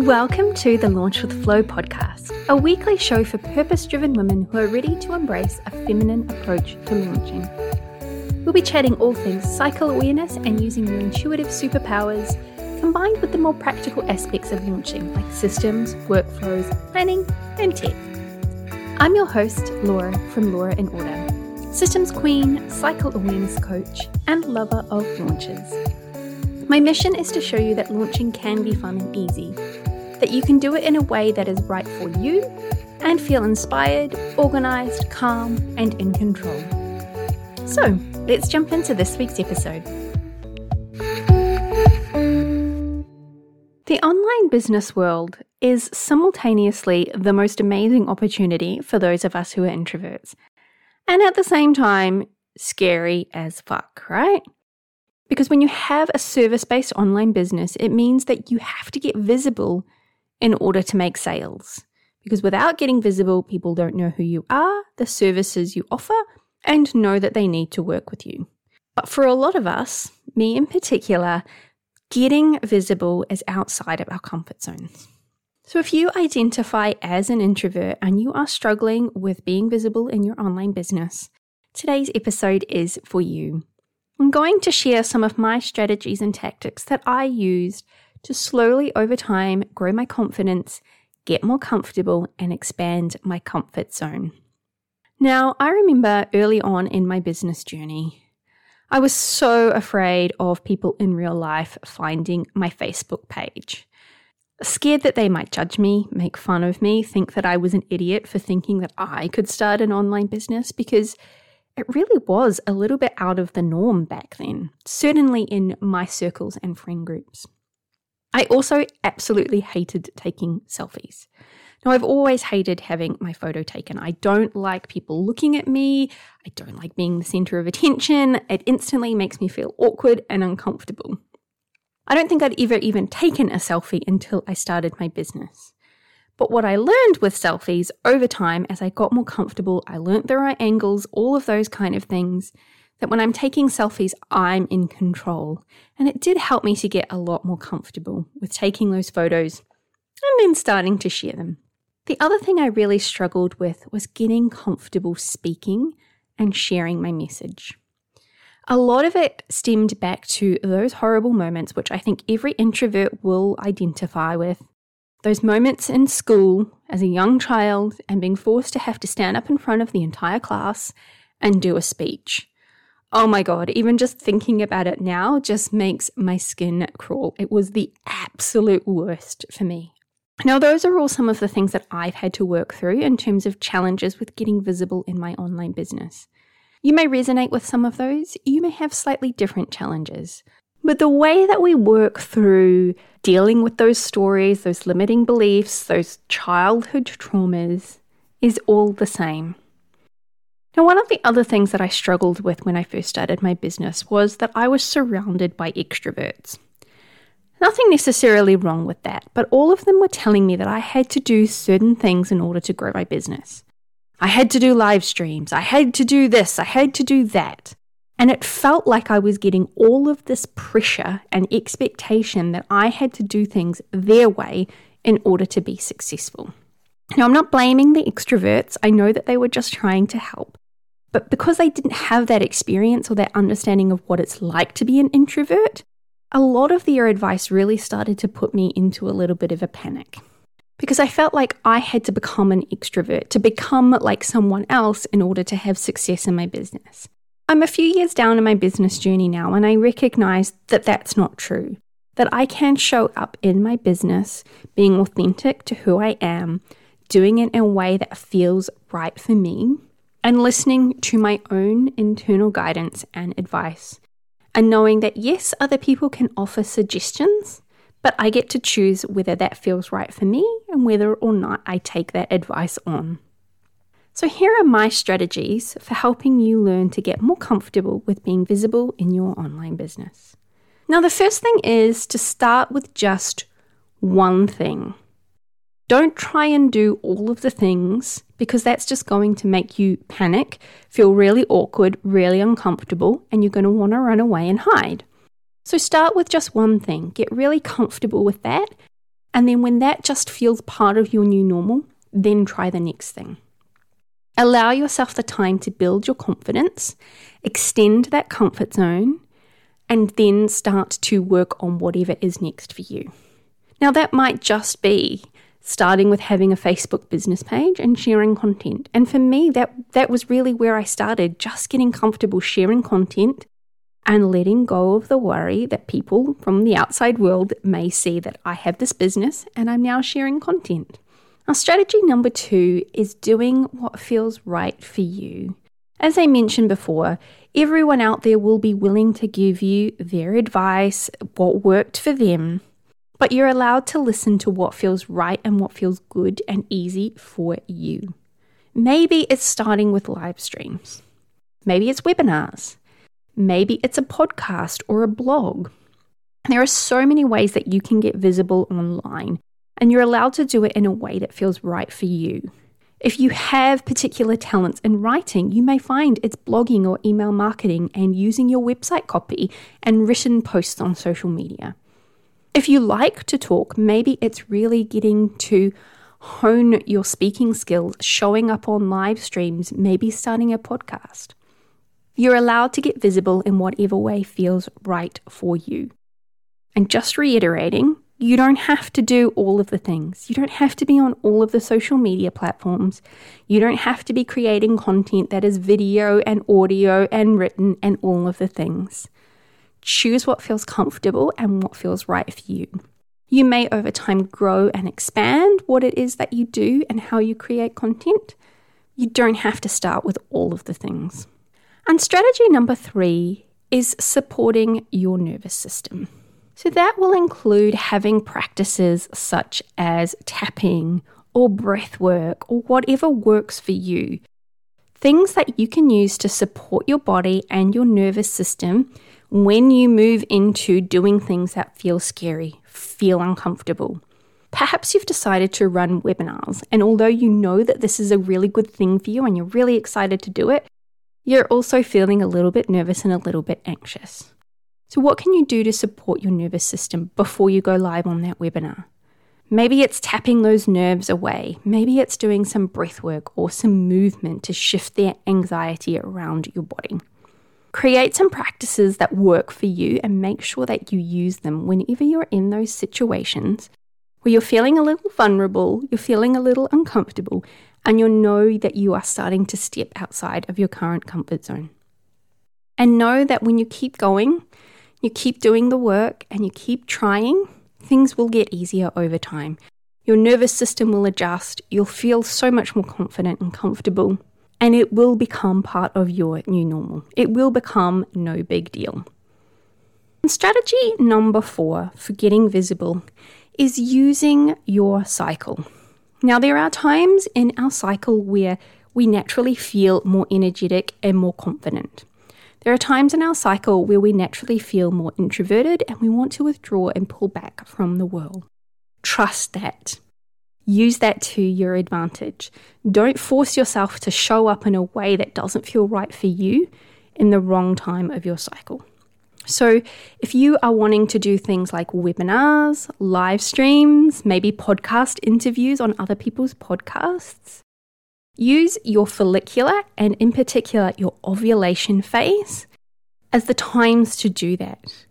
Welcome to the Launch with Flow podcast, a weekly show for purpose driven women who are ready to embrace a feminine approach to launching. We'll be chatting all things cycle awareness and using your intuitive superpowers combined with the more practical aspects of launching like systems, workflows, planning, and tech. I'm your host, Laura from Laura in Order, systems queen, cycle awareness coach, and lover of launches. My mission is to show you that launching can be fun and easy, that you can do it in a way that is right for you and feel inspired, organized, calm, and in control. So, let's jump into this week's episode. The online business world is simultaneously the most amazing opportunity for those of us who are introverts, and at the same time, scary as fuck, right? Because when you have a service based online business, it means that you have to get visible in order to make sales. Because without getting visible, people don't know who you are, the services you offer, and know that they need to work with you. But for a lot of us, me in particular, getting visible is outside of our comfort zones. So if you identify as an introvert and you are struggling with being visible in your online business, today's episode is for you. I'm going to share some of my strategies and tactics that I used to slowly over time grow my confidence, get more comfortable, and expand my comfort zone. Now, I remember early on in my business journey, I was so afraid of people in real life finding my Facebook page. Scared that they might judge me, make fun of me, think that I was an idiot for thinking that I could start an online business because it really was a little bit out of the norm back then, certainly in my circles and friend groups. I also absolutely hated taking selfies. Now, I've always hated having my photo taken. I don't like people looking at me. I don't like being the center of attention. It instantly makes me feel awkward and uncomfortable. I don't think I'd ever even taken a selfie until I started my business. But what I learned with selfies over time as I got more comfortable, I learned the right angles, all of those kind of things, that when I'm taking selfies, I'm in control. And it did help me to get a lot more comfortable with taking those photos and then starting to share them. The other thing I really struggled with was getting comfortable speaking and sharing my message. A lot of it stemmed back to those horrible moments, which I think every introvert will identify with, those moments in school as a young child and being forced to have to stand up in front of the entire class and do a speech. Oh my God, even just thinking about it now just makes my skin crawl. It was the absolute worst for me. Now, those are all some of the things that I've had to work through in terms of challenges with getting visible in my online business. You may resonate with some of those, you may have slightly different challenges. But the way that we work through dealing with those stories, those limiting beliefs, those childhood traumas is all the same. Now, one of the other things that I struggled with when I first started my business was that I was surrounded by extroverts. Nothing necessarily wrong with that, but all of them were telling me that I had to do certain things in order to grow my business. I had to do live streams, I had to do this, I had to do that. And it felt like I was getting all of this pressure and expectation that I had to do things their way in order to be successful. Now, I'm not blaming the extroverts, I know that they were just trying to help. But because they didn't have that experience or that understanding of what it's like to be an introvert, a lot of their advice really started to put me into a little bit of a panic. Because I felt like I had to become an extrovert, to become like someone else in order to have success in my business. I'm a few years down in my business journey now, and I recognize that that's not true. That I can show up in my business being authentic to who I am, doing it in a way that feels right for me, and listening to my own internal guidance and advice. And knowing that yes, other people can offer suggestions, but I get to choose whether that feels right for me and whether or not I take that advice on. So, here are my strategies for helping you learn to get more comfortable with being visible in your online business. Now, the first thing is to start with just one thing. Don't try and do all of the things because that's just going to make you panic, feel really awkward, really uncomfortable, and you're going to want to run away and hide. So start with just one thing, get really comfortable with that, And then when that just feels part of your new normal, then try the next thing. Allow yourself the time to build your confidence, extend that comfort zone, and then start to work on whatever is next for you. Now, that might just be starting with having a Facebook business page and sharing content. And for me, that, that was really where I started, just getting comfortable sharing content and letting go of the worry that people from the outside world may see that I have this business and I'm now sharing content. Now, strategy number two is doing what feels right for you. As I mentioned before, everyone out there will be willing to give you their advice, what worked for them, but you're allowed to listen to what feels right and what feels good and easy for you. Maybe it's starting with live streams. Maybe it's webinars. Maybe it's a podcast or a blog. There are so many ways that you can get visible online, and you're allowed to do it in a way that feels right for you. If you have particular talents in writing, you may find it's blogging or email marketing and using your website copy and written posts on social media. If you like to talk, maybe it's really getting to hone your speaking skills, showing up on live streams, maybe starting a podcast. You're allowed to get visible in whatever way feels right for you. And just reiterating, you don't have to do all of the things. You don't have to be on all of the social media platforms. You don't have to be creating content that is video and audio and written and all of the things. Choose what feels comfortable and what feels right for you. You may over time grow and expand what it is that you do and how you create content. You don't have to start with all of the things. And strategy number three is supporting your nervous system. So that will include having practices such as tapping or breath work or whatever works for you. Things that you can use to support your body and your nervous system when you move into doing things that feel scary, feel uncomfortable. Perhaps you've decided to run webinars, and although you know that this is a really good thing for you and you're really excited to do it, you're also feeling a little bit nervous and a little bit anxious. So, what can you do to support your nervous system before you go live on that webinar? Maybe it's tapping those nerves away. Maybe it's doing some breath work or some movement to shift the anxiety around your body. Create some practices that work for you and make sure that you use them whenever you're in those situations where you're feeling a little vulnerable, you're feeling a little uncomfortable, and you know that you are starting to step outside of your current comfort zone. And know that when you keep going, you keep doing the work, and you keep trying, things will get easier over time. Your nervous system will adjust, you'll feel so much more confident and comfortable, and it will become part of your new normal. It will become no big deal. And strategy number four for getting visible is using your cycle. Now, there are times in our cycle where we naturally feel more energetic and more confident. There are times in our cycle where we naturally feel more introverted and we want to withdraw and pull back from the world. Trust that. Use that to your advantage. Don't force yourself to show up in a way that doesn't feel right for you in the wrong time of your cycle. So, if you are wanting to do things like webinars, live streams, maybe podcast interviews on other people's podcasts, use your follicular and, in particular, your ovulation phase as the times to do that.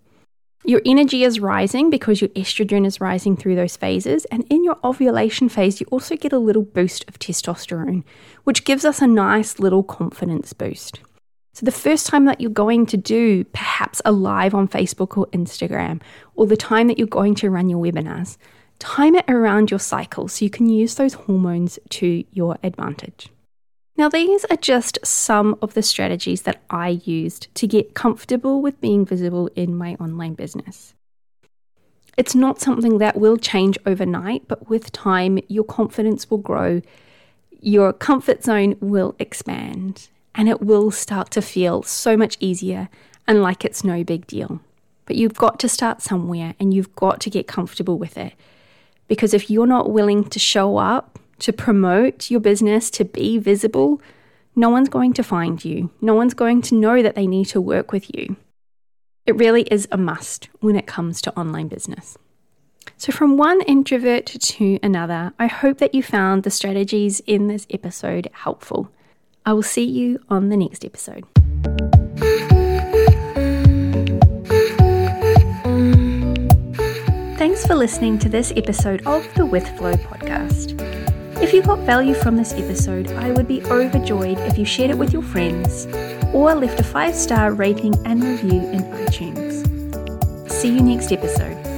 Your energy is rising because your estrogen is rising through those phases. And in your ovulation phase, you also get a little boost of testosterone, which gives us a nice little confidence boost. So, the first time that you're going to do perhaps a live on Facebook or Instagram, or the time that you're going to run your webinars, time it around your cycle so you can use those hormones to your advantage. Now, these are just some of the strategies that I used to get comfortable with being visible in my online business. It's not something that will change overnight, but with time, your confidence will grow, your comfort zone will expand, and it will start to feel so much easier and like it's no big deal. But you've got to start somewhere and you've got to get comfortable with it. Because if you're not willing to show up to promote your business, to be visible, no one's going to find you. No one's going to know that they need to work with you. It really is a must when it comes to online business. So, from one introvert to another, I hope that you found the strategies in this episode helpful. I will see you on the next episode. Thanks for listening to this episode of the With Flow podcast. If you got value from this episode, I would be overjoyed if you shared it with your friends or left a five star rating and review in iTunes. See you next episode.